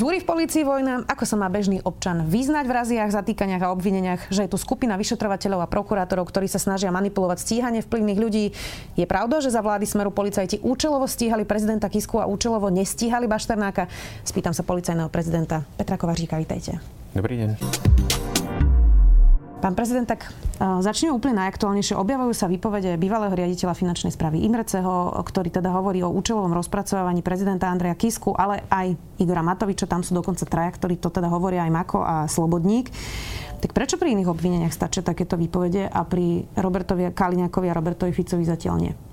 Zúri v policii vojna, ako sa má bežný občan vyznať v raziach, zatýkaniach a obvineniach, že je tu skupina vyšetrovateľov a prokurátorov, ktorí sa snažia manipulovať stíhanie vplyvných ľudí. Je pravda, že za vlády smeru policajti účelovo stíhali prezidenta Kisku a účelovo nestíhali Bašternáka? Spýtam sa policajného prezidenta Petra Kovaříka, vítajte. Dobrý deň. Pán prezident, tak uh, začneme úplne najaktuálnejšie. Objavujú sa výpovede bývalého riaditeľa finančnej správy Imreceho, ktorý teda hovorí o účelovom rozpracovávaní prezidenta Andreja Kisku, ale aj Igora Matoviča. Tam sú dokonca traja, ktorí to teda hovoria aj Mako a Slobodník. Tak prečo pri iných obvineniach stačia takéto výpovede a pri Robertovi Kaliňakovi a Robertovi Ficovi zatiaľ nie?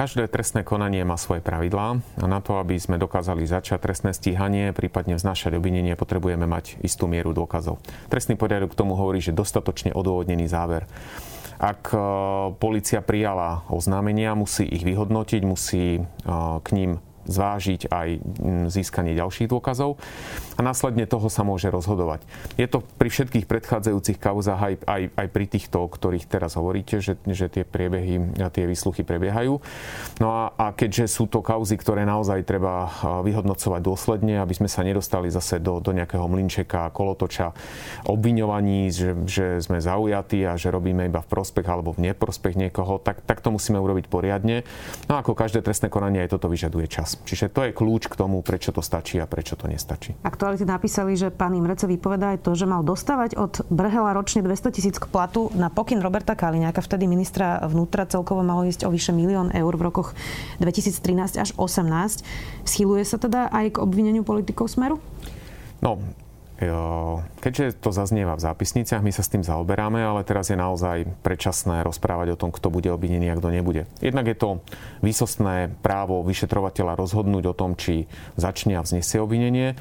Každé trestné konanie má svoje pravidlá a na to, aby sme dokázali začať trestné stíhanie, prípadne vznášať obvinenie, potrebujeme mať istú mieru dôkazov. Trestný poriadok k tomu hovorí, že dostatočne odôvodnený záver. Ak e, policia prijala oznámenia, musí ich vyhodnotiť, musí e, k ním zvážiť aj mm, získanie ďalších dôkazov a následne toho sa môže rozhodovať. Je to pri všetkých predchádzajúcich kauzách aj, aj, aj pri týchto, o ktorých teraz hovoríte, že, že tie priebehy a tie výsluchy prebiehajú. No a, a keďže sú to kauzy, ktoré naozaj treba vyhodnocovať dôsledne, aby sme sa nedostali zase do, do nejakého mlinčeka, kolotoča obviňovaní, že, že sme zaujatí a že robíme iba v prospech alebo v neprospech niekoho, tak, tak to musíme urobiť poriadne. No ako každé trestné konanie aj toto vyžaduje čas. Čiže to je kľúč k tomu, prečo to stačí a prečo to nestačí. Aktuality napísali, že pán Imrece vypovedá aj to, že mal dostávať od Brhela ročne 200 tisíc k platu na pokyn Roberta Kaliňáka, vtedy ministra vnútra celkovo malo ísť o vyše milión eur v rokoch 2013 až 2018. Schyluje sa teda aj k obvineniu politikov Smeru? No, Keďže to zaznieva v zápisniciach, my sa s tým zaoberáme, ale teraz je naozaj predčasné rozprávať o tom, kto bude obvinený a kto nebude. Jednak je to výsostné právo vyšetrovateľa rozhodnúť o tom, či začne a vznesie obvinenie.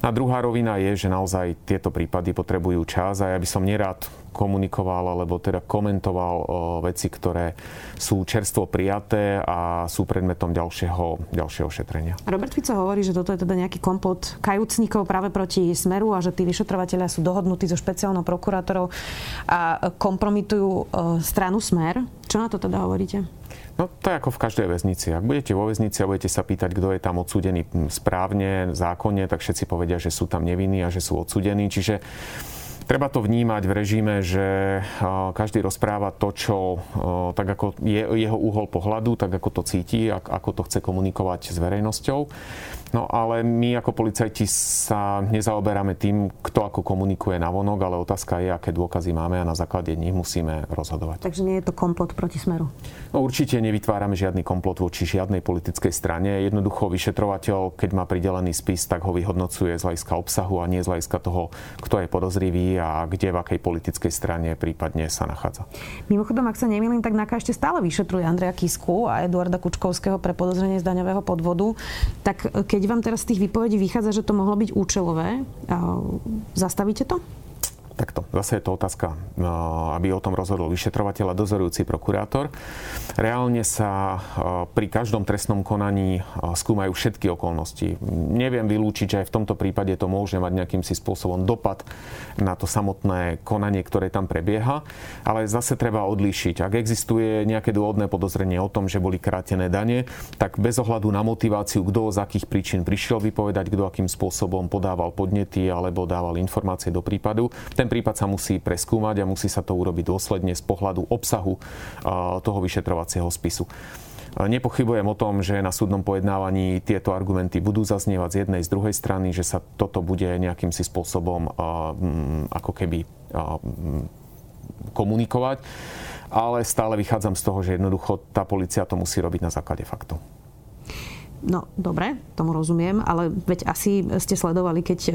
A druhá rovina je, že naozaj tieto prípady potrebujú čas a ja by som nerád komunikoval alebo teda komentoval veci, ktoré sú čerstvo prijaté a sú predmetom ďalšieho, ďalšieho šetrenia. Robert Fico hovorí, že toto je teda nejaký komplot kajúcnikov práve proti Smeru a že tí vyšetrovateľia sú dohodnutí so špeciálnou prokurátorou a kompromitujú stranu Smer. Čo na to teda hovoríte? No to je ako v každej väznici. Ak budete vo väznici a budete sa pýtať, kto je tam odsúdený správne, zákonne, tak všetci povedia, že sú tam nevinní a že sú odsúdení. Čiže Treba to vnímať v režime, že každý rozpráva to, čo tak ako je jeho úhol pohľadu, tak ako to cíti, ako to chce komunikovať s verejnosťou. No ale my ako policajti sa nezaoberáme tým, kto ako komunikuje na vonok, ale otázka je, aké dôkazy máme a na základe nich musíme rozhodovať. Takže nie je to komplot proti smeru? No určite nevytvárame žiadny komplot voči žiadnej politickej strane. Jednoducho vyšetrovateľ, keď má pridelený spis, tak ho vyhodnocuje z hľadiska obsahu a nie z hľadiska toho, kto je podozrivý a kde v akej politickej strane prípadne sa nachádza. Mimochodom, ak sa nemýlim, tak NAKA ešte stále vyšetruje Andreja Kisku a Eduarda Kučkovského pre podozrenie z daňového podvodu. Tak keď keď vám teraz z tých výpovedí vychádza, že to mohlo byť účelové, zastavíte to? Takto, zase je to otázka, no, aby o tom rozhodol vyšetrovateľ a dozorujúci prokurátor. Reálne sa pri každom trestnom konaní skúmajú všetky okolnosti. Neviem vylúčiť, že aj v tomto prípade to môže mať nejakým si spôsobom dopad na to samotné konanie, ktoré tam prebieha, ale zase treba odlíšiť. Ak existuje nejaké dôvodné podozrenie o tom, že boli krátené dane, tak bez ohľadu na motiváciu, kto z akých príčin prišiel vypovedať, kto akým spôsobom podával podnety alebo dával informácie do prípadu, ten prípad sa musí preskúmať a musí sa to urobiť dôsledne z pohľadu obsahu toho vyšetrovacieho spisu. Nepochybujem o tom, že na súdnom pojednávaní tieto argumenty budú zaznievať z jednej, z druhej strany, že sa toto bude nejakým si spôsobom ako keby komunikovať. Ale stále vychádzam z toho, že jednoducho tá policia to musí robiť na základe faktov. No, dobre, tomu rozumiem, ale veď asi ste sledovali, keď e,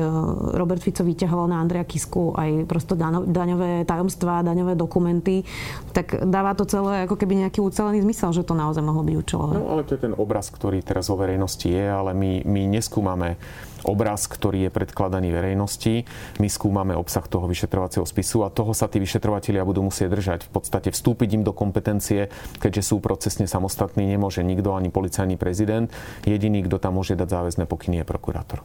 Robert Fico vyťahoval na Andrea Kisku aj prosto daňové tajomstvá, daňové dokumenty, tak dáva to celé ako keby nejaký ucelený zmysel, že to naozaj mohlo byť účelové. No, ale to je ten obraz, ktorý teraz vo verejnosti je, ale my, my neskúmame obraz, ktorý je predkladaný verejnosti. My skúmame obsah toho vyšetrovacieho spisu a toho sa tí vyšetrovatelia budú musieť držať. V podstate vstúpiť im do kompetencie, keďže sú procesne samostatní, nemôže nikto, ani policajný prezident. Jediný, kto tam môže dať záväzné pokyny, je prokurátor.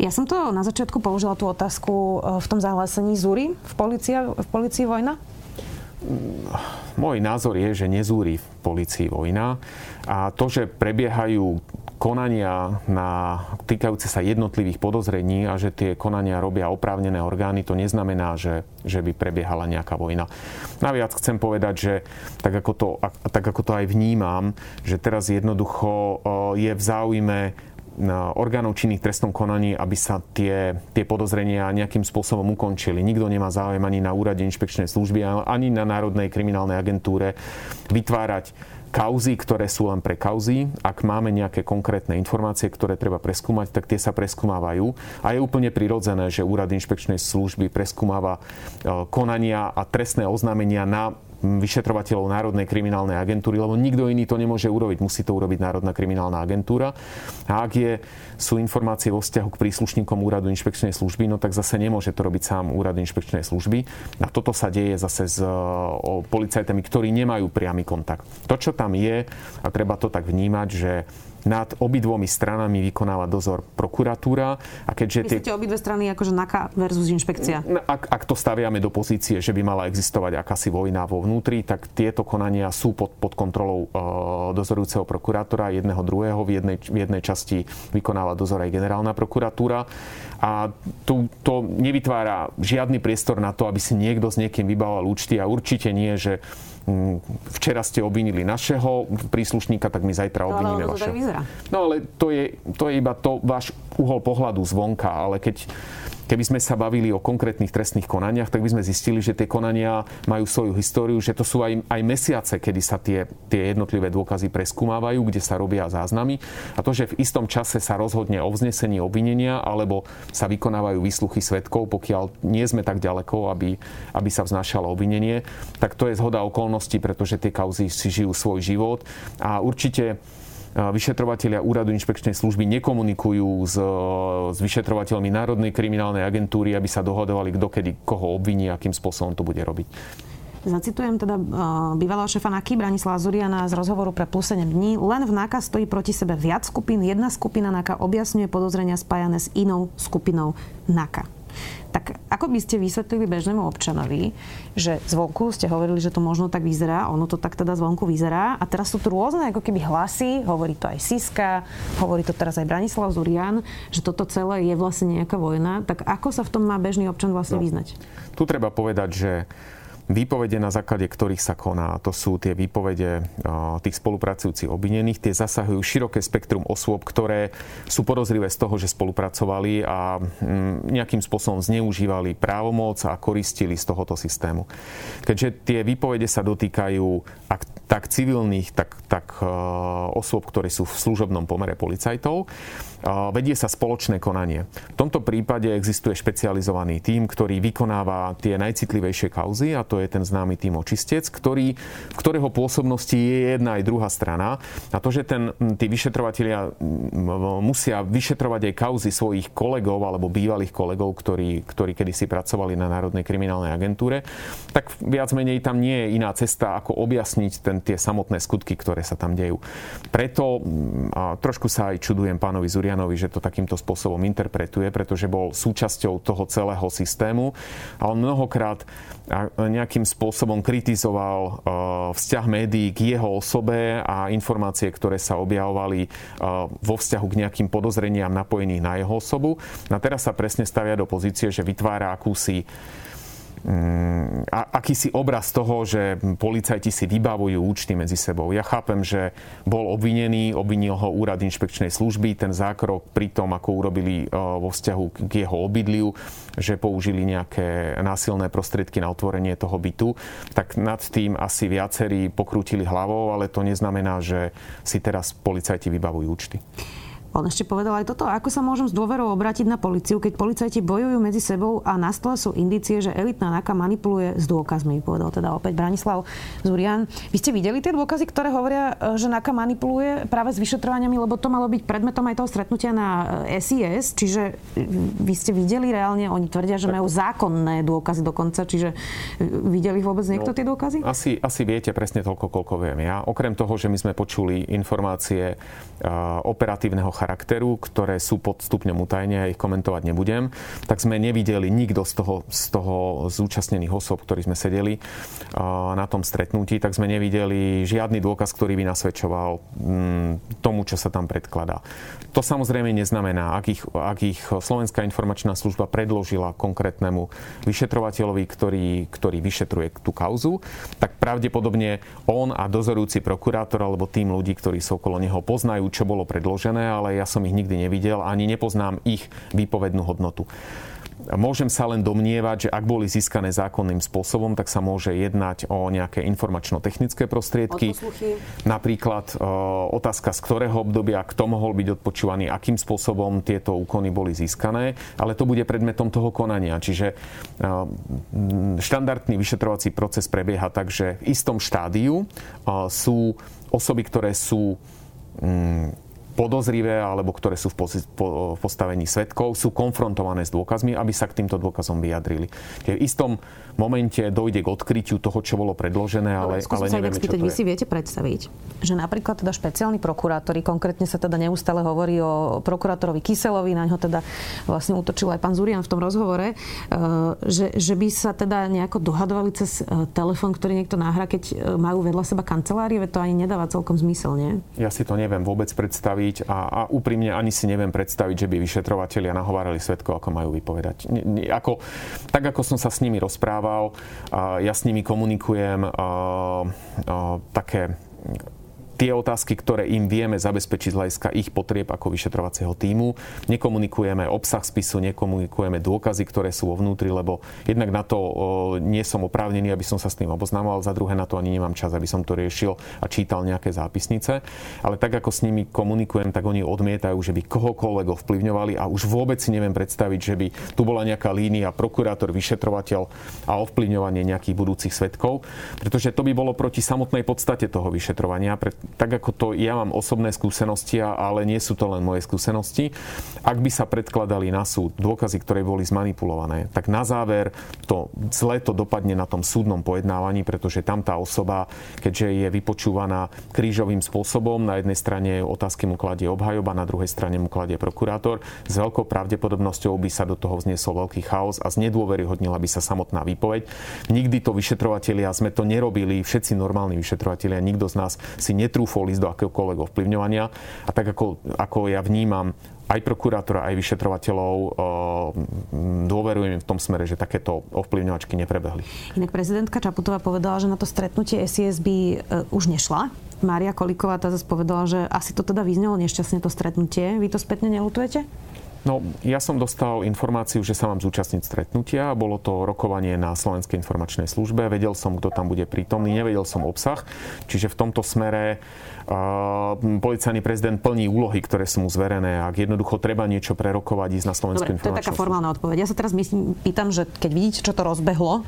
Ja som to na začiatku použila tú otázku e, v tom zahlásení Zúry v, policia, v policii vojna? Môj názor je, že nezúri v policii vojna a to, že prebiehajú konania na týkajúce sa jednotlivých podozrení a že tie konania robia oprávnené orgány, to neznamená, že, že by prebiehala nejaká vojna. Naviac chcem povedať, že tak ako to, tak ako to aj vnímam, že teraz jednoducho je v záujme orgánov činných trestnom konaní, aby sa tie, tie podozrenia nejakým spôsobom ukončili. Nikto nemá záujem ani na úrade inšpekčnej služby, ani na Národnej kriminálnej agentúre vytvárať kauzy, ktoré sú len pre kauzy. Ak máme nejaké konkrétne informácie, ktoré treba preskúmať, tak tie sa preskúmávajú. A je úplne prirodzené, že úrad inšpekčnej služby preskúmava e, konania a trestné oznámenia na vyšetrovateľov Národnej kriminálnej agentúry, lebo nikto iný to nemôže urobiť. Musí to urobiť Národná kriminálna agentúra. A ak je, sú informácie vo vzťahu k príslušníkom úradu inšpekčnej služby, no tak zase nemôže to robiť sám úrad inšpekčnej služby. A toto sa deje zase s o, policajtami, ktorí nemajú priamy kontakt. To, čo tam je, a treba to tak vnímať, že nad obidvomi stranami vykonáva dozor prokuratúra. A keďže Myslíte tie... obidve strany akože NAKA versus inšpekcia? Ak, ak to staviame do pozície, že by mala existovať akási vojna vo vnútri, tak tieto konania sú pod, pod kontrolou e, dozorujúceho prokurátora jedného druhého. V jednej, v jednej časti vykonáva dozor aj generálna prokuratúra. A tu, to nevytvára žiadny priestor na to, aby si niekto s niekým vybával účty a určite nie, že včera ste obvinili našeho príslušníka, tak my zajtra obviníme no, vašeho. No ale to je, to je iba to váš uhol pohľadu zvonka, ale keď Keby sme sa bavili o konkrétnych trestných konaniach, tak by sme zistili, že tie konania majú svoju históriu, že to sú aj, aj mesiace, kedy sa tie, tie jednotlivé dôkazy preskúmávajú, kde sa robia záznamy. A to, že v istom čase sa rozhodne o vznesení obvinenia alebo sa vykonávajú výsluchy svetkov, pokiaľ nie sme tak ďaleko, aby, aby sa vznášalo obvinenie, tak to je zhoda okolností, pretože tie kauzy si žijú svoj život. A určite vyšetrovateľia úradu inšpekčnej služby nekomunikujú s, s vyšetrovateľmi Národnej kriminálnej agentúry, aby sa dohodovali, kto kedy koho obviní, akým spôsobom to bude robiť. Zacitujem teda bývalého šefa NAKY Branislava Zuriana z rozhovoru pre plus 7 dní. Len v NAKA stojí proti sebe viac skupín. Jedna skupina NAKA objasňuje podozrenia spájané s inou skupinou NAKA. Tak ako by ste vysvetlili bežnému občanovi, že zvonku ste hovorili, že to možno tak vyzerá, ono to tak teda zvonku vyzerá a teraz sú tu rôzne ako keby hlasy, hovorí to aj Siska, hovorí to teraz aj Branislav Zurian, že toto celé je vlastne nejaká vojna, tak ako sa v tom má bežný občan vlastne no, vyznať? Tu treba povedať, že Výpovede, na základe ktorých sa koná, to sú tie výpovede tých spolupracujúcich obvinených, tie zasahujú široké spektrum osôb, ktoré sú podozrivé z toho, že spolupracovali a mm, nejakým spôsobom zneužívali právomoc a koristili z tohoto systému. Keďže tie výpovede sa dotýkajú ak, tak civilných, tak, tak osôb, ktoré sú v služobnom pomere policajtov, vedie sa spoločné konanie. V tomto prípade existuje špecializovaný tím, ktorý vykonáva tie najcitlivejšie kauzy a to je ten známy tým očistec, ktorý, ktorého pôsobnosti je jedna aj druhá strana. A to, že ten, tí vyšetrovatelia musia vyšetrovať aj kauzy svojich kolegov alebo bývalých kolegov, ktorí, ktorí kedysi pracovali na Národnej kriminálnej agentúre, tak viac menej tam nie je iná cesta, ako objasniť ten, tie samotné skutky, ktoré sa tam dejú. Preto a trošku sa aj čudujem pánovi Zurianovi, Marianovi, že to takýmto spôsobom interpretuje, pretože bol súčasťou toho celého systému a on mnohokrát nejakým spôsobom kritizoval e, vzťah médií k jeho osobe a informácie, ktoré sa objavovali e, vo vzťahu k nejakým podozreniam napojených na jeho osobu. A teraz sa presne stavia do pozície, že vytvára akúsi akýsi obraz toho, že policajti si vybavujú účty medzi sebou. Ja chápem, že bol obvinený, obvinil ho úrad inšpekčnej služby, ten zákrok pri tom, ako urobili e, vo vzťahu k jeho obydliu, že použili nejaké násilné prostriedky na otvorenie toho bytu, tak nad tým asi viacerí pokrútili hlavou, ale to neznamená, že si teraz policajti vybavujú účty. On ešte povedal aj toto, ako sa môžem s dôverou obrátiť na policiu, keď policajti bojujú medzi sebou a na stole sú indície, že elitná NAKA manipuluje s dôkazmi, povedal teda opäť Branislav Zurian. Vy ste videli tie dôkazy, ktoré hovoria, e, že NAKA manipuluje práve s vyšetrovaniami, lebo to malo byť predmetom aj toho stretnutia na SIS, e, čiže e, vy ste videli reálne, oni tvrdia, že majú zákonné dôkazy dokonca, čiže videli vôbec niekto no, tie dôkazy? Asi, asi viete presne toľko, koľko viem ja. Okrem toho, že my sme počuli informácie uh, operatívneho charakteru, ktoré sú pod stupňom utajenia, ja ich komentovať nebudem, tak sme nevideli nikto z toho, z toho zúčastnených osob, ktorí sme sedeli na tom stretnutí, tak sme nevideli žiadny dôkaz, ktorý by nasvedčoval mm, tomu, čo sa tam predkladá. To samozrejme neznamená, ak ich, ak ich Slovenská informačná služba predložila konkrétnemu vyšetrovateľovi, ktorý, ktorý vyšetruje tú kauzu, tak pravdepodobne on a dozorujúci prokurátor alebo tým ľudí, ktorí sú okolo neho, poznajú, čo bolo predložené, ale ja som ich nikdy nevidel, ani nepoznám ich výpovednú hodnotu. Môžem sa len domnievať, že ak boli získané zákonným spôsobom, tak sa môže jednať o nejaké informačno-technické prostriedky. Odposluchy. Napríklad e, otázka, z ktorého obdobia, kto mohol byť odpočúvaný, akým spôsobom tieto úkony boli získané, ale to bude predmetom toho konania. Čiže e, štandardný vyšetrovací proces prebieha tak, že v istom štádiu e, sú osoby, ktoré sú mm, podozrivé alebo ktoré sú v, postavení svetkov, sú konfrontované s dôkazmi, aby sa k týmto dôkazom vyjadrili. Čiže v istom momente dojde k odkrytiu toho, čo bolo predložené, ale, no, ale nevieme, spýtať, čo to Vy si viete predstaviť, že napríklad teda špeciálni prokurátori, konkrétne sa teda neustále hovorí o prokurátorovi Kyselovi, na ňo teda vlastne útočil aj pán Zurian v tom rozhovore, eh, že, že by sa teda nejako dohadovali cez eh, telefón, ktorý niekto náhra, keď eh, majú vedľa seba kancelárie, to ani nedáva celkom zmysel, nie? Ja si to neviem vôbec predstaviť a, a úprimne ani si neviem predstaviť, že by vyšetrovateľia nahovárali svetkov, ako majú vypovedať. Ako, tak ako som sa s nimi rozprával, rozprával. Ja s nimi komunikujem také tie otázky, ktoré im vieme zabezpečiť hľadiska ich potrieb ako vyšetrovacieho týmu. Nekomunikujeme obsah spisu, nekomunikujeme dôkazy, ktoré sú vo vnútri, lebo jednak na to nie som oprávnený, aby som sa s tým oboznámoval, za druhé na to ani nemám čas, aby som to riešil a čítal nejaké zápisnice. Ale tak ako s nimi komunikujem, tak oni odmietajú, že by kohokoľvek ovplyvňovali a už vôbec si neviem predstaviť, že by tu bola nejaká línia prokurátor, vyšetrovateľ a ovplyvňovanie nejakých budúcich svetkov, pretože to by bolo proti samotnej podstate toho vyšetrovania, tak ako to ja mám osobné skúsenosti, ale nie sú to len moje skúsenosti, ak by sa predkladali na súd dôkazy, ktoré boli zmanipulované, tak na záver to zle to dopadne na tom súdnom pojednávaní, pretože tam tá osoba, keďže je vypočúvaná krížovým spôsobom, na jednej strane otázky mu kladie obhajoba, na druhej strane mu kladie prokurátor, s veľkou pravdepodobnosťou by sa do toho vzniesol veľký chaos a znedôveryhodnila by sa samotná výpoveď. Nikdy to vyšetrovatelia sme to nerobili, všetci normálni vyšetrovatelia, nikto z nás si netrú netrúfol ísť do akéhokoľvek ovplyvňovania. A tak ako, ako ja vnímam aj prokurátora, aj vyšetrovateľov e, dôverujem v tom smere, že takéto ovplyvňovačky neprebehli. Inak prezidentka Čaputová povedala, že na to stretnutie SIS by e, už nešla. Mária Kolíková tá zase povedala, že asi to teda vyznelo nešťastne to stretnutie. Vy to spätne nelutujete? No, ja som dostal informáciu, že sa mám zúčastniť stretnutia. Bolo to rokovanie na Slovenskej informačnej službe. Vedel som, kto tam bude prítomný, nevedel som obsah. Čiže v tomto smere uh, policajný prezident plní úlohy, ktoré sú mu zverené. Ak jednoducho treba niečo prerokovať, ísť na Slovenskú Dobre, to je taká formálna odpoveď. Ja sa teraz myslím, pýtam, že keď vidíte, čo to rozbehlo,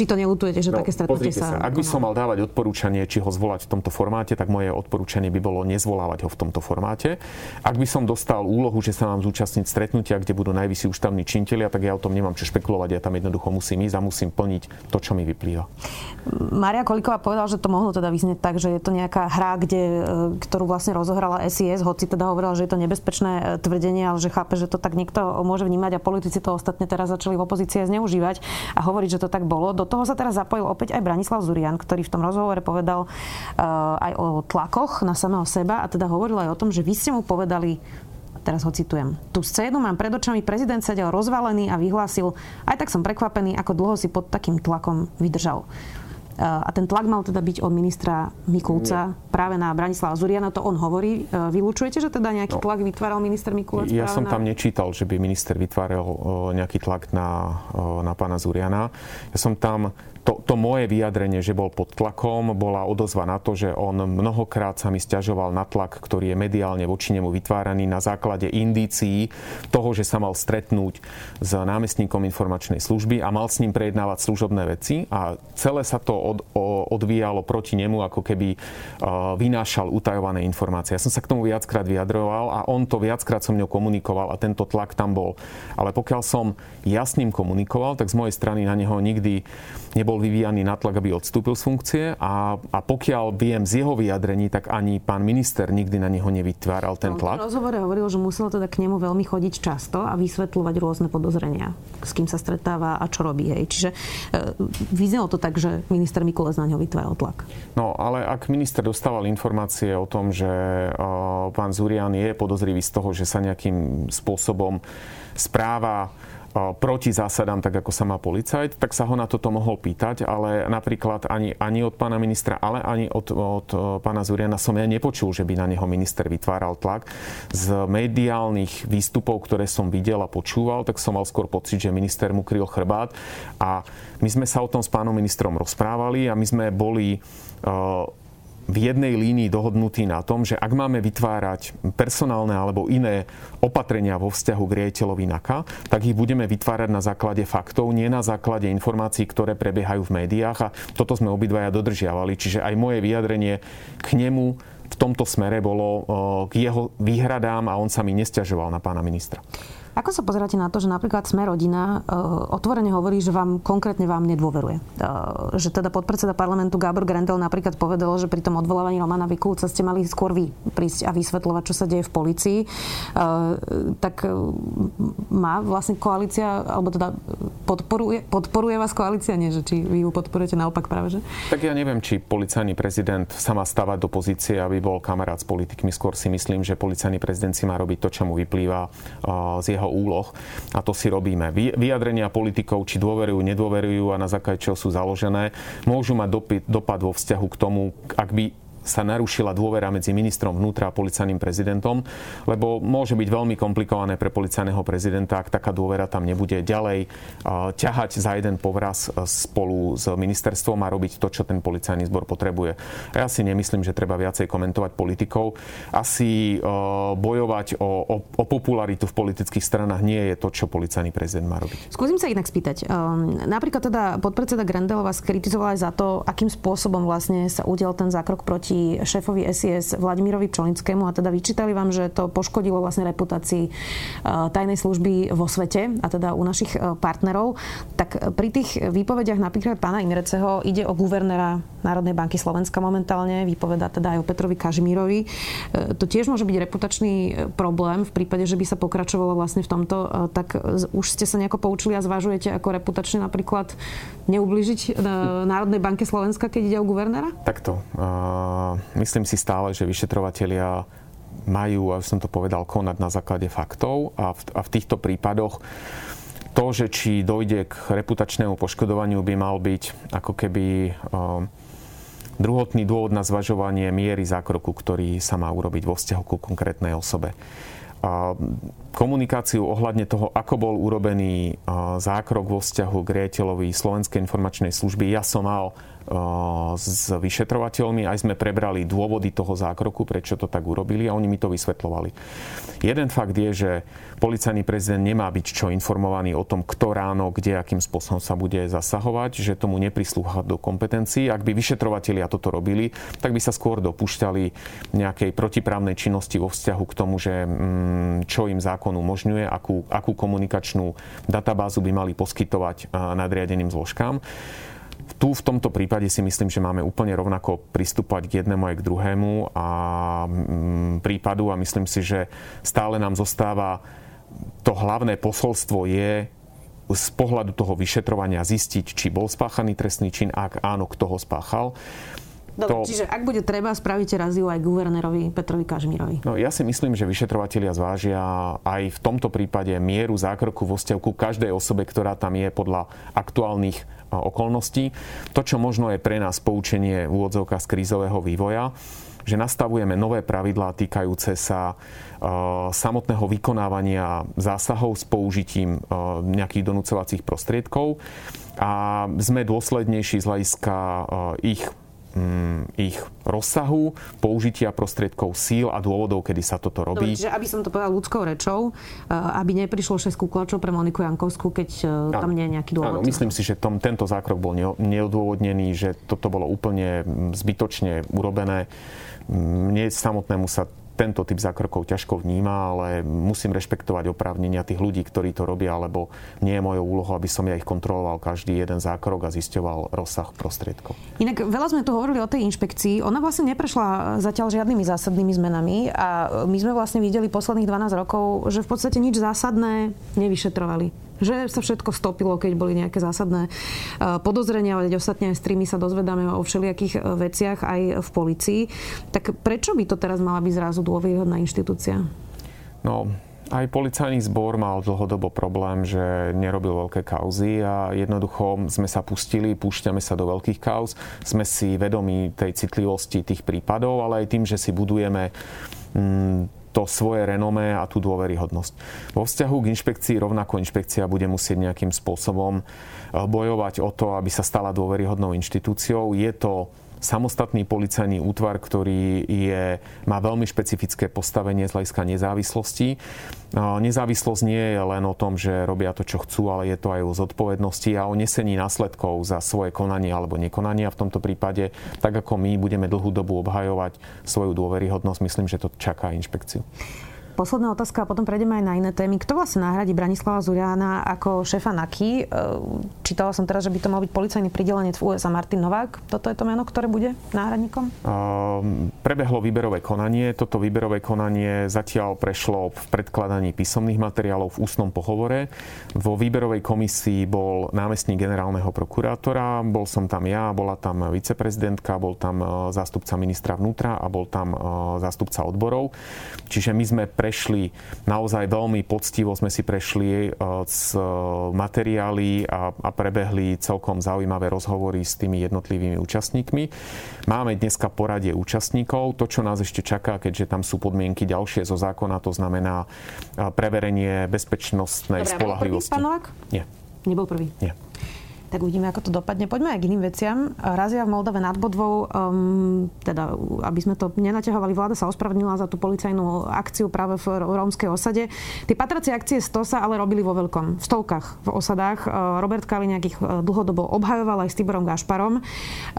či to nelutujete, že no, také stretnutie sa... sa... Ak by som mal dávať odporúčanie, či ho zvolať v tomto formáte, tak moje odporúčanie by bolo nezvolávať ho v tomto formáte. Ak by som dostal úlohu, že sa mám zúčastniť stretnutia, kde budú najvyšší ústavní činitelia, tak ja o tom nemám čo špekulovať. Ja tam jednoducho musím ísť a musím plniť to, čo mi vyplýva. Maria Kolíková povedala, že to mohlo teda vyznieť tak, že je to nejaká hra, kde, e, ktorú vlastne rozohrala SIS, hoci teda hovorila, že je to nebezpečné e, tvrdenie, ale že chápe, že to tak niekto môže vnímať a politici to ostatne teraz začali v opozícii zneužívať a hovoriť, že to tak bolo. Do toho sa teraz zapojil opäť aj Branislav Zurian, ktorý v tom rozhovore povedal uh, aj o tlakoch na samého seba a teda hovoril aj o tom, že vy ste mu povedali teraz ho citujem. Tu scénu mám pred očami, prezident sedel rozvalený a vyhlásil, aj tak som prekvapený, ako dlho si pod takým tlakom vydržal. A ten tlak mal teda byť od ministra Mikulca Nie. práve na Branislava Zuriana, to on hovorí. Vylúčujete, že teda nejaký no, tlak vytváral minister Mikulec? Ja som na... tam nečítal, že by minister vytváral nejaký tlak na, na pána Zuriana. Ja som tam to, to moje vyjadrenie, že bol pod tlakom, bola odozva na to, že on mnohokrát sa mi stiažoval na tlak, ktorý je mediálne voči nemu vytváraný na základe indícií toho, že sa mal stretnúť s námestníkom informačnej služby a mal s ním prejednávať služobné veci a celé sa to od, odvíjalo proti nemu, ako keby uh, vynášal utajované informácie. Ja som sa k tomu viackrát vyjadroval a on to viackrát so mnou komunikoval a tento tlak tam bol. Ale pokiaľ som ja s ním komunikoval, tak z mojej strany na neho nikdy nebol vyvíjaný natlak, aby odstúpil z funkcie a, a pokiaľ viem z jeho vyjadrení, tak ani pán minister nikdy na neho nevytváral ten no, tlak. V rozhovore hovoril, že musel teda k nemu veľmi chodiť často a vysvetľovať rôzne podozrenia, s kým sa stretáva a čo robí. Hej. Čiže e, vyznelo to tak, že minister Mikulec na ňo vytváral tlak. No, ale ak minister dostával informácie o tom, že pán Zurian je podozrivý z toho, že sa nejakým spôsobom správa proti zásadám, tak ako sa má policajt, tak sa ho na toto mohol pýtať, ale napríklad ani, ani od pána ministra, ale ani od, od pána Zuriana som ja nepočul, že by na neho minister vytváral tlak. Z mediálnych výstupov, ktoré som videl a počúval, tak som mal skôr pocit, že minister mu kryl chrbát a my sme sa o tom s pánom ministrom rozprávali a my sme boli v jednej línii dohodnutí na tom, že ak máme vytvárať personálne alebo iné opatrenia vo vzťahu k riaditeľovi NAKA, tak ich budeme vytvárať na základe faktov, nie na základe informácií, ktoré prebiehajú v médiách a toto sme obidvaja dodržiavali. Čiže aj moje vyjadrenie k nemu v tomto smere bolo k jeho výhradám a on sa mi nestiažoval na pána ministra. Ako sa pozeráte na to, že napríklad Sme rodina uh, otvorene hovorí, že vám konkrétne vám nedôveruje? Uh, že teda podpredseda parlamentu Gábor Grendel napríklad povedal, že pri tom odvolávaní Romana Vikulca ste mali skôr vy prísť a vysvetľovať, čo sa deje v policii. Uh, tak má vlastne koalícia, alebo teda podporuje, podporuje vás koalícia? Nie, že či vy ju podporujete naopak práve, že? Tak ja neviem, či policajný prezident sa má stavať do pozície, aby bol kamarát s politikmi. Skôr si myslím, že policajný prezident si má robiť to, čo mu vyplýva z jeho úloh a to si robíme. Vyjadrenia politikov, či dôverujú, nedôverujú a na základe čoho sú založené, môžu mať dopad vo vzťahu k tomu, ak by sa narušila dôvera medzi ministrom vnútra a policajným prezidentom, lebo môže byť veľmi komplikované pre policajného prezidenta, ak taká dôvera tam nebude ďalej ťahať za jeden povraz spolu s ministerstvom a robiť to, čo ten policajný zbor potrebuje. Ja si nemyslím, že treba viacej komentovať politikov. Asi bojovať o, o, o popularitu v politických stranách nie je to, čo policajný prezident má robiť. Skúsim sa inak spýtať. Ehm, napríklad teda podpredseda Grendel vás kritizoval aj za to, akým spôsobom vlastne sa udial ten zákrok proti proti šéfovi SIS Vladimirovi Pčolinskému a teda vyčítali vám, že to poškodilo vlastne reputácii e, tajnej služby vo svete a teda u našich e, partnerov. Tak pri tých výpovediach napríklad pána Imreceho ide o guvernéra Národnej banky Slovenska momentálne, vypoveda teda aj o Petrovi Kažimírovi. E, to tiež môže byť reputačný problém v prípade, že by sa pokračovalo vlastne v tomto. Tak už ste sa nejako poučili a zvažujete ako reputačne napríklad neubližiť Národnej banke Slovenska, keď ide o guvernéra? Takto. Uh myslím si stále, že vyšetrovatelia majú, už som to povedal, konať na základe faktov a v, a v týchto prípadoch to, že či dojde k reputačnému poškodovaniu, by mal byť ako keby uh, druhotný dôvod na zvažovanie miery zákroku, ktorý sa má urobiť vo vzťahu ku konkrétnej osobe. Komunikáciu ohľadne toho, ako bol urobený zákrok vo vzťahu k riaditeľovi Slovenskej informačnej služby, ja som mal s vyšetrovateľmi, aj sme prebrali dôvody toho zákroku, prečo to tak urobili a oni mi to vysvetľovali. Jeden fakt je, že policajný prezident nemá byť čo informovaný o tom, kto ráno, kde, akým spôsobom sa bude zasahovať, že tomu neprislúcha do kompetencií. Ak by vyšetrovatelia toto robili, tak by sa skôr dopúšťali nejakej protiprávnej činnosti vo vzťahu k tomu, že mm, čo im zákon umožňuje, akú, akú komunikačnú databázu by mali poskytovať nadriadeným zložkám tu v tomto prípade si myslím, že máme úplne rovnako pristúpať k jednému aj k druhému a mm, prípadu a myslím si, že stále nám zostáva to hlavné posolstvo je z pohľadu toho vyšetrovania zistiť, či bol spáchaný trestný čin, ak áno, kto ho spáchal. Dobre, to... čiže ak bude treba, spravíte raziu aj guvernérovi Petrovi Kažmírovi. No, ja si myslím, že vyšetrovatelia zvážia aj v tomto prípade mieru zákroku vo vzťahu ku každej osobe, ktorá tam je podľa aktuálnych okolností. To, čo možno je pre nás poučenie v úvodzovkách z krízového vývoja, že nastavujeme nové pravidlá týkajúce sa samotného vykonávania zásahov s použitím nejakých donúcovacích prostriedkov a sme dôslednejší z hľadiska ich ich rozsahu, použitia prostriedkov síl a dôvodov, kedy sa toto robí. Dobre, čiže aby som to povedal ľudskou rečou, eh, aby neprišlo 6 kúklačov pre Moniku Jankovskú, keď. Eh, tam nie je nejaký dôvod. Áno, myslím si, že tom, tento zákrok bol neodôvodnený, že toto bolo úplne mm, zbytočne urobené. Mm, mne samotnému sa tento typ zákrokov ťažko vníma, ale musím rešpektovať oprávnenia tých ľudí, ktorí to robia, lebo nie je mojou úlohou, aby som ja ich kontroloval každý jeden zákrok a zisťoval rozsah prostriedkov. Inak veľa sme tu hovorili o tej inšpekcii. Ona vlastne neprešla zatiaľ žiadnymi zásadnými zmenami a my sme vlastne videli posledných 12 rokov, že v podstate nič zásadné nevyšetrovali že sa všetko stopilo, keď boli nejaké zásadné e, podozrenia, ale ostatne aj s sa dozvedáme o všelijakých e, veciach aj v policii. Tak prečo by to teraz mala byť zrazu dôveryhodná inštitúcia? No, aj policajný zbor mal dlhodobo problém, že nerobil veľké kauzy a jednoducho sme sa pustili, púšťame sa do veľkých kauz. Sme si vedomi tej citlivosti tých prípadov, ale aj tým, že si budujeme mm, to svoje renomé a tú dôveryhodnosť. Vo vzťahu k inšpekcii rovnako inšpekcia bude musieť nejakým spôsobom eh, bojovať o to, aby sa stala dôveryhodnou inštitúciou. Je to samostatný policajný útvar, ktorý je, má veľmi špecifické postavenie z hľadiska nezávislosti. Nezávislosť nie je len o tom, že robia to, čo chcú, ale je to aj o zodpovednosti a o nesení následkov za svoje konanie alebo nekonanie. A v tomto prípade, tak ako my budeme dlhú dobu obhajovať svoju dôveryhodnosť, myslím, že to čaká inšpekciu. Posledná otázka a potom prejdeme aj na iné témy. Kto vlastne nahradí Branislava Zuriana ako šéfa NAKY? E, čítala som teraz, že by to mal byť policajný pridelenec v USA Martin Novák. Toto je to meno, ktoré bude náhradníkom? Uh, prebehlo výberové konanie. Toto výberové konanie zatiaľ prešlo v predkladaní písomných materiálov v ústnom pohovore. Vo výberovej komisii bol námestník generálneho prokurátora, bol som tam ja, bola tam viceprezidentka, bol tam e, zástupca ministra vnútra a bol tam e, zástupca odborov. Čiže my sme pre prešli naozaj veľmi poctivo, sme si prešli z e, materiály a, a prebehli celkom zaujímavé rozhovory s tými jednotlivými účastníkmi. Máme dneska poradie účastníkov. To, čo nás ešte čaká, keďže tam sú podmienky ďalšie zo zákona, to znamená e, preverenie bezpečnostnej Dobre, spolahlivosti. Bol prvý, Nie. Nebol prvý? Nie tak uvidíme, ako to dopadne. Poďme aj k iným veciam. Razia v Moldave nad Bodvou, um, teda aby sme to nenaťahovali, vláda sa ospravedlnila za tú policajnú akciu práve v rómskej osade. Tie patracie akcie 100 sa ale robili vo veľkom, v stovkách v osadách. Uh, Robert Kaliňák ich uh, dlhodobo obhajoval aj s Tiborom Gašparom uh,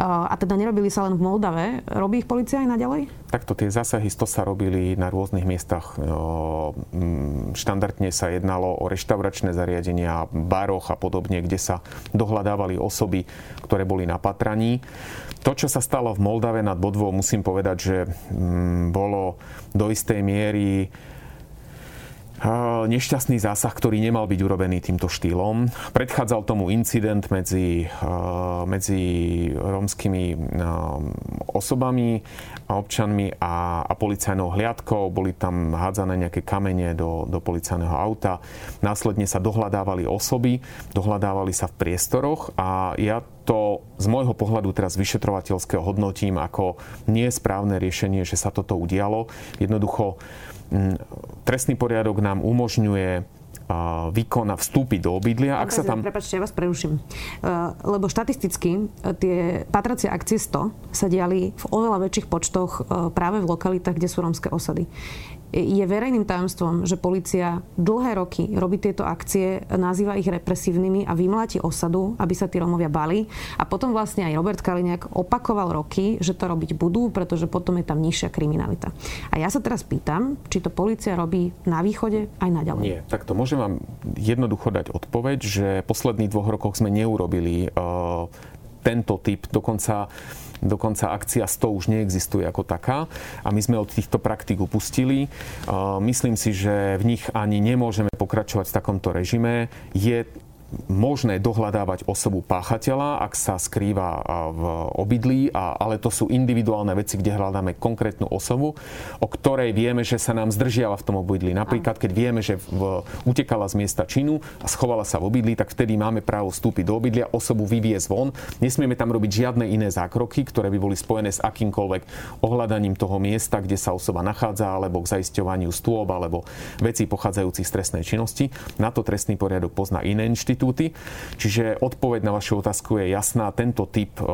a teda nerobili sa len v Moldave. Robí ich policia aj naďalej? Takto tie zásahy 100 sa robili na rôznych miestach. Štandardne sa jednalo o reštauračné zariadenia, baroch a podobne, kde sa dohľadali vyhľadávali osoby, ktoré boli na patraní. To, čo sa stalo v Moldave nad Bodvou, musím povedať, že mm, bolo do istej miery nešťastný zásah, ktorý nemal byť urobený týmto štýlom. Predchádzal tomu incident medzi, medzi rómskymi osobami a občanmi a, a policajnou hliadkou. Boli tam hádzané nejaké kamene do, do policajného auta. Následne sa dohľadávali osoby, dohľadávali sa v priestoroch a ja to z môjho pohľadu teraz vyšetrovateľského hodnotím ako nie správne riešenie, že sa toto udialo. Jednoducho trestný poriadok nám umožňuje výkona vstúpiť do obydlia. Ak sa tam... Prepačte, ja vás preruším. Lebo štatisticky e, tie patracie akcie 100 sa diali v oveľa väčších počtoch práve v lokalitách, kde sú rómske osady je verejným tajomstvom, že policia dlhé roky robí tieto akcie, nazýva ich represívnymi a vymláti osadu, aby sa tí Romovia bali. A potom vlastne aj Robert Kaliňák opakoval roky, že to robiť budú, pretože potom je tam nižšia kriminalita. A ja sa teraz pýtam, či to policia robí na východe aj naďalej. Nie, tak to môžem vám jednoducho dať odpoveď, že posledných dvoch rokoch sme neurobili uh, tento typ, dokonca Dokonca akcia 100 už neexistuje ako taká a my sme od týchto praktík upustili. Myslím si, že v nich ani nemôžeme pokračovať v takomto režime. Je možné dohľadávať osobu páchateľa, ak sa skrýva v obydlí, ale to sú individuálne veci, kde hľadáme konkrétnu osobu, o ktorej vieme, že sa nám zdržiava v tom obydlí. Napríklad, keď vieme, že v, utekala z miesta činu a schovala sa v obydlí, tak vtedy máme právo vstúpiť do obydlia, osobu vyviezť von. Nesmieme tam robiť žiadne iné zákroky, ktoré by boli spojené s akýmkoľvek ohľadaním toho miesta, kde sa osoba nachádza, alebo k zaisťovaniu stôb, alebo vecí pochádzajúcich z trestnej činnosti. Na to trestný poriadok pozná iné inštitúty. Čiže odpoveď na vašu otázku je jasná. Tento typ e,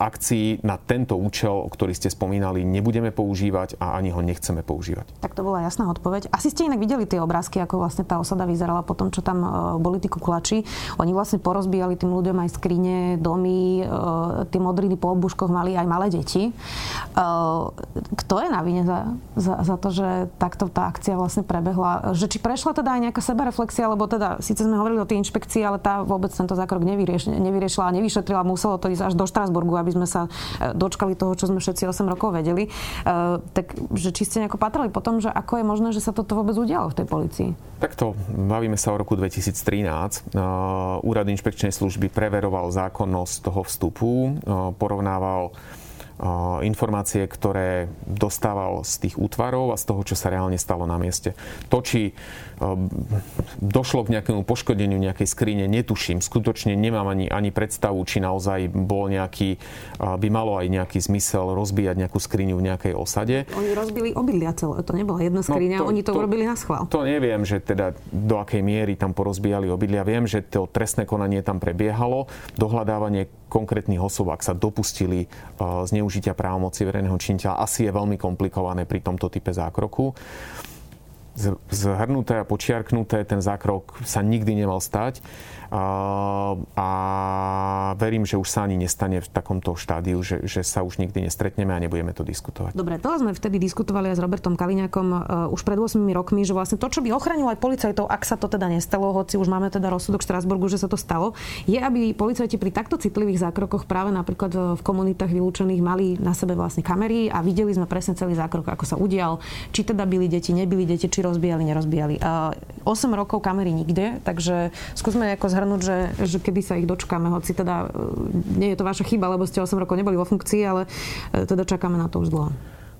akcií na tento účel, o ktorý ste spomínali, nebudeme používať a ani ho nechceme používať. Tak to bola jasná odpoveď. Asi ste inak videli tie obrázky, ako vlastne tá osada vyzerala po tom, čo tam e, boli tí kuklači. Oni vlastne porozbíjali tým ľuďom aj skrine, domy, e, tie modriny po obuškoch mali aj malé deti. Kto je na vine za, za, za to, že takto tá akcia vlastne prebehla? Že či prešla teda aj nejaká sebareflexia, lebo teda síce sme hovorili o tej inšpekcii, ale tá vôbec tento zákrok nevyrieš, nevyriešila a nevyšetrila. Muselo to ísť až do Štrasburgu, aby sme sa e, dočkali toho, čo sme všetci 8 rokov vedeli. Uh, tak, že či ste nejako patrali po tom, že ako je možné, že sa toto vôbec udialo v tej policii? Takto, bavíme sa o roku 2013. Uh, Úrad inšpekčnej služby preveroval zákonnosť toho vstupu, uh, porovnával informácie, ktoré dostával z tých útvarov a z toho, čo sa reálne stalo na mieste. To, či došlo k nejakému poškodeniu nejakej skrine, netuším. Skutočne nemám ani, ani predstavu, či naozaj bol nejaký, by malo aj nejaký zmysel rozbíjať nejakú skriňu v nejakej osade. Oni rozbili obydlia celé, to nebola jedna skriňa, no to, oni to, to urobili na schvál. To neviem, že teda do akej miery tam porozbíjali obydlia. Viem, že to trestné konanie tam prebiehalo, dohľadávanie konkrétnych osob, ak sa dopustili zneužitia právomoci verejného činiteľa, asi je veľmi komplikované pri tomto type zákroku. Zhrnuté a počiarknuté, ten zákrok sa nikdy nemal stať a verím, že už sa ani nestane v takomto štádiu, že, že sa už nikdy nestretneme a nebudeme to diskutovať. Dobre, to sme vtedy diskutovali aj s Robertom Kaliňakom uh, už pred 8 rokmi, že vlastne to, čo by ochránilo aj policajtov, ak sa to teda nestalo, hoci už máme teda rozsudok Štrasburgu, že sa to stalo, je, aby policajti pri takto citlivých zákrokoch práve napríklad e, v komunitách vylúčených mali na sebe vlastne kamery a videli sme presne celý zákrok, ako sa udial, či teda byli deti, nebyli deti, či rozbijali, nerozbijali. Uh, 8 rokov kamery nikde, takže skúsme ako zhrnúť, že, že kedy sa ich dočkáme, hoci teda e, nie je to vaša chyba, lebo ste 8 rokov neboli vo funkcii, ale e, teda čakáme na to už dlho.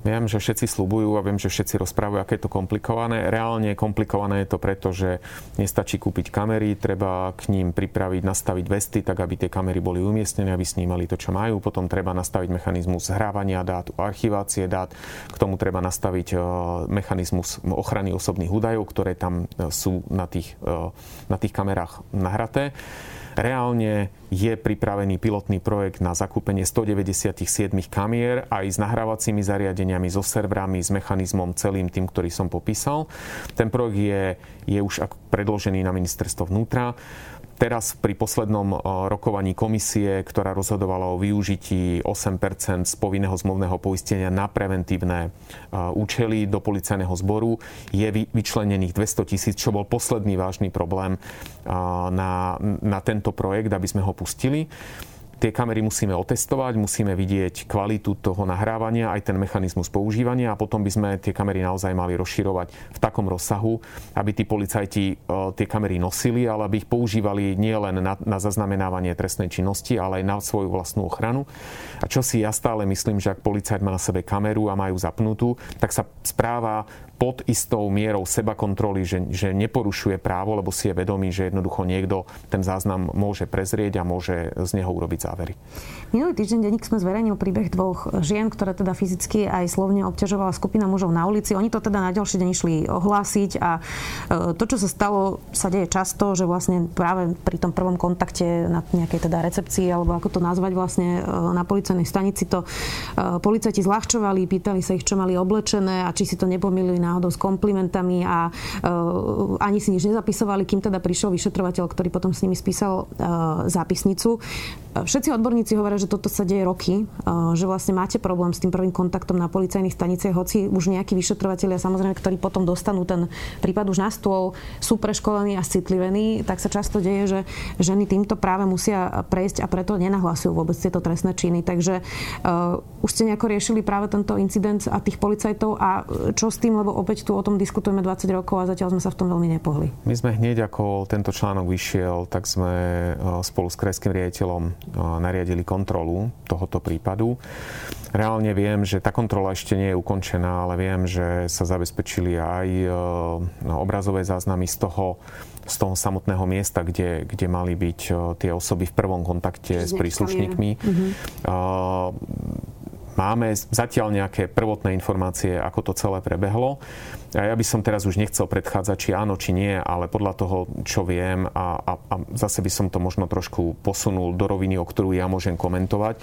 Viem, že všetci slúbujú a viem, že všetci rozprávajú, aké je to komplikované. Reálne komplikované je to preto, že nestačí kúpiť kamery, treba k ním pripraviť, nastaviť vesty, tak aby tie kamery boli umiestnené, aby snímali to, čo majú. Potom treba nastaviť mechanizmus zhrávania dát, archivácie dát. K tomu treba nastaviť e, mechanizmus ochrany osobných údajov, ktoré tam e, sú na tých, e, na tých kamerách nahraté. Reálne je pripravený pilotný projekt na zakúpenie 197 kamier aj s nahrávacími zariadeniami, so serverami, s mechanizmom celým tým, ktorý som popísal. Ten projekt je, je už predložený na ministerstvo vnútra. Teraz pri poslednom eh, rokovaní komisie, ktorá rozhodovala o využití 8 z povinného zmluvného poistenia na preventívne eh, účely do policajného zboru, je vyčlenených 200 tisíc, čo bol posledný vážny problém eh, na, na tento projekt, aby sme ho pustili. Tie kamery musíme otestovať, musíme vidieť kvalitu toho nahrávania, aj ten mechanizmus používania a potom by sme tie kamery naozaj mali rozširovať v takom rozsahu, aby tí policajti e, tie kamery nosili, ale aby ich používali nielen na, na zaznamenávanie trestnej činnosti, ale aj na svoju vlastnú ochranu. A čo si ja stále myslím, že ak policajt má na sebe kameru a majú zapnutú, tak sa správa pod istou mierou seba kontroly, že, že neporušuje právo, lebo si je vedomý, že jednoducho niekto ten záznam môže prezrieť a môže z neho urobiť závery. Minulý týždeň denník sme zverejnil príbeh dvoch žien, ktoré teda fyzicky aj slovne obťažovala skupina mužov na ulici. Oni to teda na ďalší deň išli ohlásiť a e, to, čo sa stalo, sa deje často, že vlastne práve pri tom prvom kontakte na nejakej teda recepcii, alebo ako to nazvať vlastne e, na policajnej stanici, to e, policajti zľahčovali, pýtali sa ich, čo mali oblečené a či si to nepomýlili náhodou s komplimentami a uh, ani si nič nezapisovali, kým teda prišiel vyšetrovateľ, ktorý potom s nimi spísal uh, zápisnicu. Všetci odborníci hovoria, že toto sa deje roky, že vlastne máte problém s tým prvým kontaktom na policajných staniciach, hoci už nejakí vyšetrovateľia, samozrejme, ktorí potom dostanú ten prípad už na stôl, sú preškolení a citlivení, tak sa často deje, že ženy týmto práve musia prejsť a preto nenahlasujú vôbec tieto trestné činy. Takže uh, už ste nejako riešili práve tento incident a tých policajtov a čo s tým, lebo opäť tu o tom diskutujeme 20 rokov a zatiaľ sme sa v tom veľmi nepohli. My sme hneď ako tento článok vyšiel, tak sme e, spolu s krajským riaditeľom e, nariadili kontrolu tohoto prípadu. Reálne viem, že tá kontrola ešte nie je ukončená, ale viem, že sa zabezpečili aj e, obrazové záznamy z toho, z toho samotného miesta, kde, kde mali byť tie osoby v prvom kontakte s príslušníkmi. Mm-hmm. Máme zatiaľ nejaké prvotné informácie, ako to celé prebehlo. Ja by som teraz už nechcel predchádzať, či áno, či nie, ale podľa toho, čo viem a, a, a zase by som to možno trošku posunul do roviny, o ktorú ja môžem komentovať.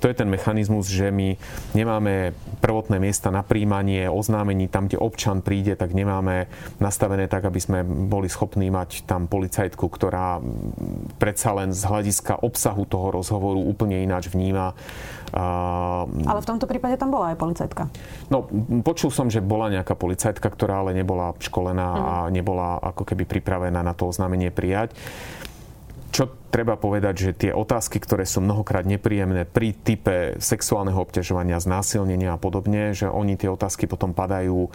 To je ten mechanizmus, že my nemáme prvotné miesta na príjmanie oznámení tam, kde občan príde, tak nemáme nastavené tak, aby sme boli schopní mať tam policajtku, ktorá predsa len z hľadiska obsahu toho rozhovoru úplne ináč vníma ale v tomto prípade tam bola aj policajtka. No, počul som, že bola nejaká policajtka, ktorá ale nebola školená uh-huh. a nebola ako keby pripravená na to oznámenie prijať. Čo treba povedať, že tie otázky, ktoré sú mnohokrát nepríjemné pri type sexuálneho obťažovania, znásilnenia a podobne, že oni tie otázky potom padajú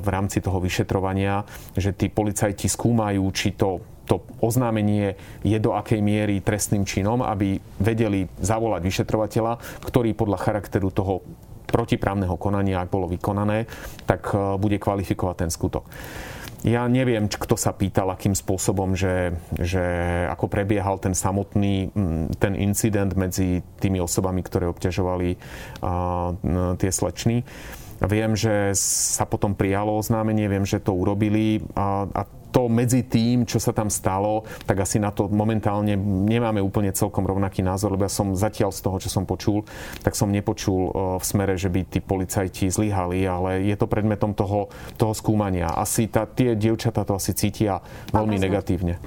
v rámci toho vyšetrovania, že tí policajti skúmajú, či to to oznámenie je do akej miery trestným činom, aby vedeli zavolať vyšetrovateľa, ktorý podľa charakteru toho protiprávneho konania, ak bolo vykonané, tak bude kvalifikovať ten skutok. Ja neviem, kto sa pýtal, akým spôsobom, že, že ako prebiehal ten samotný ten incident medzi tými osobami, ktoré obťažovali tie slečny. Viem, že sa potom prijalo oznámenie, viem, že to urobili a, a to medzi tým, čo sa tam stalo, tak asi na to momentálne nemáme úplne celkom rovnaký názor, lebo ja som zatiaľ z toho, čo som počul, tak som nepočul v smere, že by tí policajti zlyhali, ale je to predmetom toho, toho skúmania. Asi tá, tie dievčatá to asi cítia veľmi negatívne.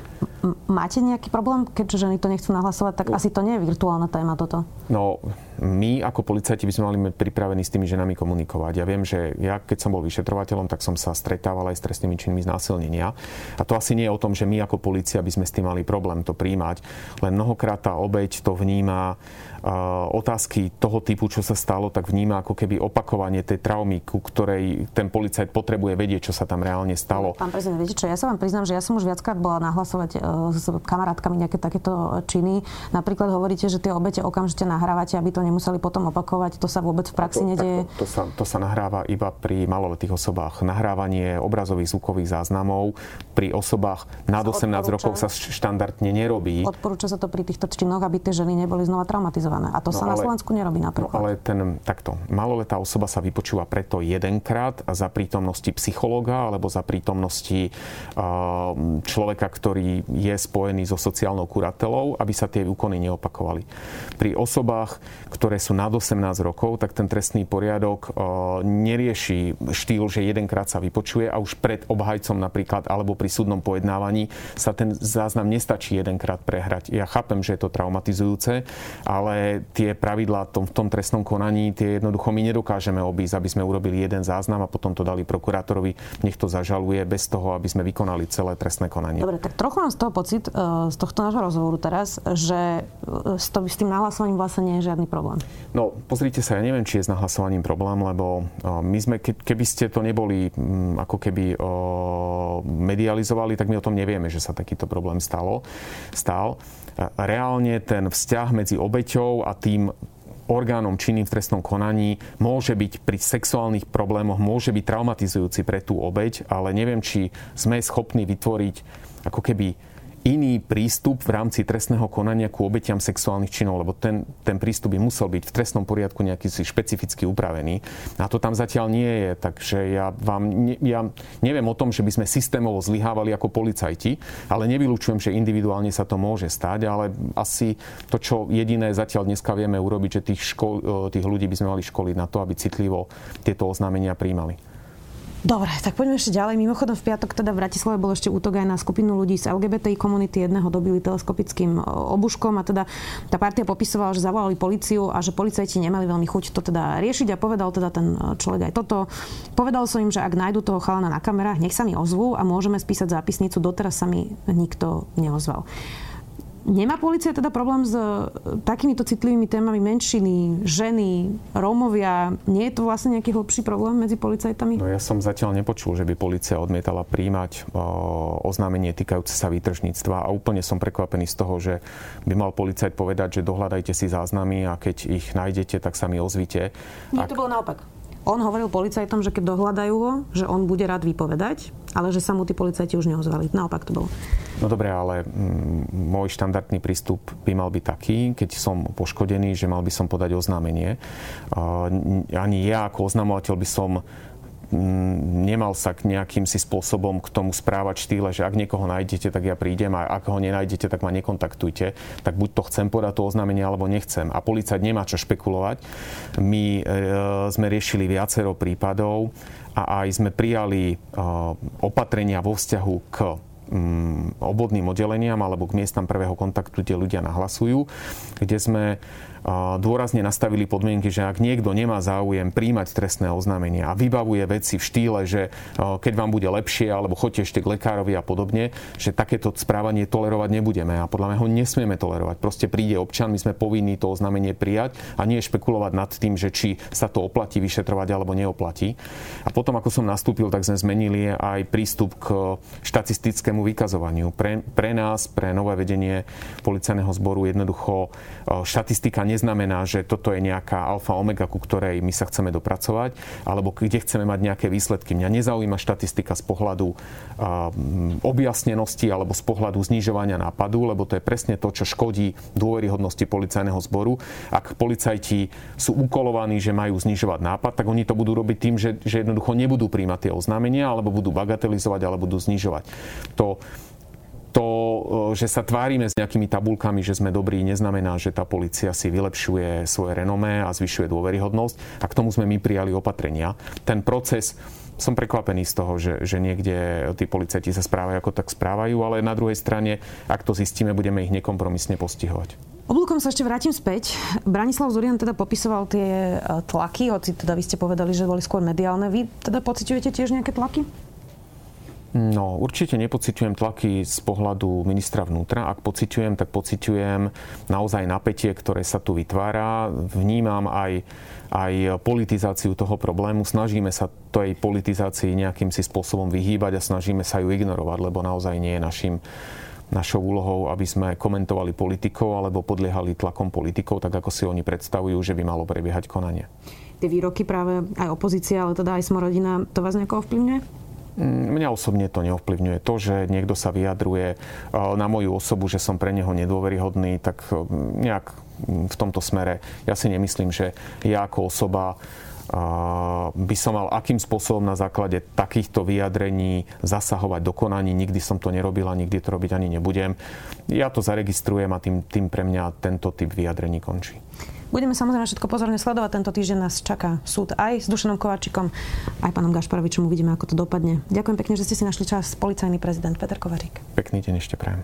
Máte nejaký problém, keďže ženy to nechcú nahlasovať, tak asi to nie je virtuálna téma toto. No, my ako policajti by sme mali pripravení s tými ženami komunikovať. Ja viem, že ja keď som bol vyšetrovateľom, tak som sa stretával aj s trestnými činmi znásilnenia. A to asi nie je o tom, že my ako policia by sme s tým mali problém to príjmať, len mnohokrát tá obeď to vníma otázky toho typu, čo sa stalo, tak vníma ako keby opakovanie tej traumy, ku ktorej ten policajt potrebuje vedieť, čo sa tam reálne stalo. Pán prezident, viete čo, ja sa vám priznám, že ja som už viackrát bola nahlasovať e, s kamarátkami nejaké takéto činy. Napríklad hovoríte, že tie obete okamžite nahrávate, aby to nemuseli potom opakovať. To sa vôbec v praxi to, nedieje? To, to, sa, to sa nahráva iba pri maloletých osobách. Nahrávanie obrazových zvukových záznamov pri osobách nad 18 rokov sa štandardne nerobí. Odporúča sa to pri týchto činoch, aby tie ženy neboli znova traumatizované. A to no, sa ale, na Slovensku nerobí napríklad. No, ale ten, takto, maloletá osoba sa vypočúva preto jedenkrát za prítomnosti psychológa alebo za prítomnosti uh, človeka, ktorý je spojený so sociálnou kuratelou, aby sa tie úkony neopakovali. Pri osobách, ktoré sú nad 18 rokov, tak ten trestný poriadok uh, nerieši štýl, že jedenkrát sa vypočuje a už pred obhajcom napríklad alebo pri súdnom pojednávaní sa ten záznam nestačí jedenkrát prehrať. Ja chápem, že je to traumatizujúce, ale tie pravidlá v tom trestnom konaní, tie jednoducho my nedokážeme obísť, aby sme urobili jeden záznam a potom to dali prokurátorovi, nech to zažaluje bez toho, aby sme vykonali celé trestné konanie. Dobre, tak trochu mám z toho pocit, e, z tohto nášho rozhovoru teraz, že e, s tým nahlasovaním vlastne nie je žiadny problém. No, pozrite sa, ja neviem, či je s nahlasovaním problém, lebo my sme, keby ste to neboli ako keby medializovali, tak my o tom nevieme, že sa takýto problém stalo, stal. Reálne ten vzťah medzi obeťou a tým orgánom činným v trestnom konaní môže byť pri sexuálnych problémoch, môže byť traumatizujúci pre tú obeť, ale neviem, či sme schopní vytvoriť ako keby iný prístup v rámci trestného konania ku obetiam sexuálnych činov, lebo ten, ten prístup by musel byť v trestnom poriadku nejaký si špecificky upravený. A to tam zatiaľ nie je, takže ja vám ne, ja neviem o tom, že by sme systémovo zlyhávali ako policajti, ale nevylučujem, že individuálne sa to môže stať, ale asi to, čo jediné zatiaľ dneska vieme urobiť, že tých, škol, tých ľudí by sme mali školiť na to, aby citlivo tieto oznámenia príjmali. Dobre, tak poďme ešte ďalej. Mimochodom v piatok teda v Bratislave bol ešte útok aj na skupinu ľudí z LGBTI komunity. Jedného dobili teleskopickým e, obuškom a teda tá partia popisovala, že zavolali policiu a že policajti nemali veľmi chuť to teda riešiť a povedal teda ten e, človek aj toto. Povedal som im, že ak nájdu toho chalana na kamerách, nech sa mi ozvú a môžeme spísať zápisnicu. Doteraz sa mi nikto neozval Nemá policia teda problém s e, takýmito citlivými témami menšiny, ženy, Rómovia? Nie je to vlastne nejaký hlbší problém medzi policajtami? No ja som zatiaľ nepočul, že by policia odmietala príjmať oznámenie týkajúce sa výtržníctva a úplne som prekvapený z toho, že by mal policajt povedať, že dohľadajte si záznamy a keď ich nájdete, tak sa mi ozvite. Nie, Ak... to bolo naopak. On hovoril policajtom, že keď dohľadajú ho, že on bude rád vypovedať, ale že sa mu tí policajti už neozvali. Naopak to bolo. No dobre, ale mm, môj štandardný prístup by mal byť taký, keď som poškodený, že mal by som podať oznámenie. Ani ja ako oznamovateľ by som nemal sa k nejakým si spôsobom k tomu správať štýle, že ak niekoho nájdete, tak ja prídem a ak ho nenájdete, tak ma nekontaktujte. Tak buď to chcem podať to oznámenie, alebo nechcem. A policajt nemá čo špekulovať. My e, sme riešili viacero prípadov a aj sme prijali e, opatrenia vo vzťahu k mm, obvodným oddeleniam alebo k miestam prvého kontaktu, kde ľudia nahlasujú, kde sme dôrazne nastavili podmienky, že ak niekto nemá záujem príjmať trestné oznámenia a vybavuje veci v štýle, že keď vám bude lepšie alebo choďte ešte k lekárovi a podobne, že takéto správanie tolerovať nebudeme a podľa mňa ho nesmieme tolerovať. Proste príde občan, my sme povinní to oznámenie prijať a nie špekulovať nad tým, že či sa to oplatí vyšetrovať alebo neoplatí. A potom, ako som nastúpil, tak sme zmenili aj prístup k štatistickému vykazovaniu. Pre, pre nás, pre nové vedenie policajného zboru jednoducho štatistika neznamená, že toto je nejaká alfa omega, ku ktorej my sa chceme dopracovať, alebo kde chceme mať nejaké výsledky. Mňa nezaujíma štatistika z pohľadu objasnenosti alebo z pohľadu znižovania nápadu, lebo to je presne to, čo škodí dôveryhodnosti policajného zboru. Ak policajti sú ukolovaní, že majú znižovať nápad, tak oni to budú robiť tým, že, že jednoducho nebudú príjmať tie oznámenia, alebo budú bagatelizovať, alebo budú znižovať. To to, e, že sa tvárime s nejakými tabulkami, že sme dobrí, neznamená, že tá policia si vylepšuje svoje renomé a zvyšuje dôveryhodnosť. A k tomu sme my prijali opatrenia. Ten proces som prekvapený z toho, že, že niekde tí policajti sa správajú ako tak správajú, ale na druhej strane, ak to zistíme, budeme ich nekompromisne postihovať. Oblúkom sa ešte vrátim späť. Branislav Zurian teda popisoval tie e, tlaky, hoci teda vy ste povedali, že boli skôr mediálne. Vy teda pociťujete tiež nejaké tlaky? No, určite nepociťujem tlaky z pohľadu ministra vnútra. Ak pociťujem, tak pociťujem naozaj napätie, ktoré sa tu vytvára. Vnímam aj, aj politizáciu toho problému. Snažíme sa tej politizácii nejakým si spôsobom vyhýbať a snažíme sa ju ignorovať, lebo naozaj nie je našim našou úlohou, aby sme komentovali politikov alebo podliehali tlakom politikov, tak ako si oni predstavujú, že by malo prebiehať konanie. Tie výroky práve aj opozícia, ale teda aj Smorodina, to vás nejako ovplyvňuje? Mňa osobne to neovplyvňuje. To, že niekto sa vyjadruje e, na moju osobu, že som pre neho nedôveryhodný, tak e, nejak v tomto smere ja si nemyslím, že ja ako osoba by som mal akým spôsobom na základe takýchto vyjadrení zasahovať do konaní. Nikdy som to nerobil a nikdy to robiť ani nebudem. Ja to zaregistrujem a tým, tým pre mňa tento typ vyjadrení končí. Budeme samozrejme všetko pozorne sledovať. Tento týždeň nás čaká súd aj s Dušanom Kovačikom, aj pánom Gašparovičom. Uvidíme, ako to dopadne. Ďakujem pekne, že ste si našli čas. Policajný prezident Peter Kovačík. Pekný deň ešte prajem.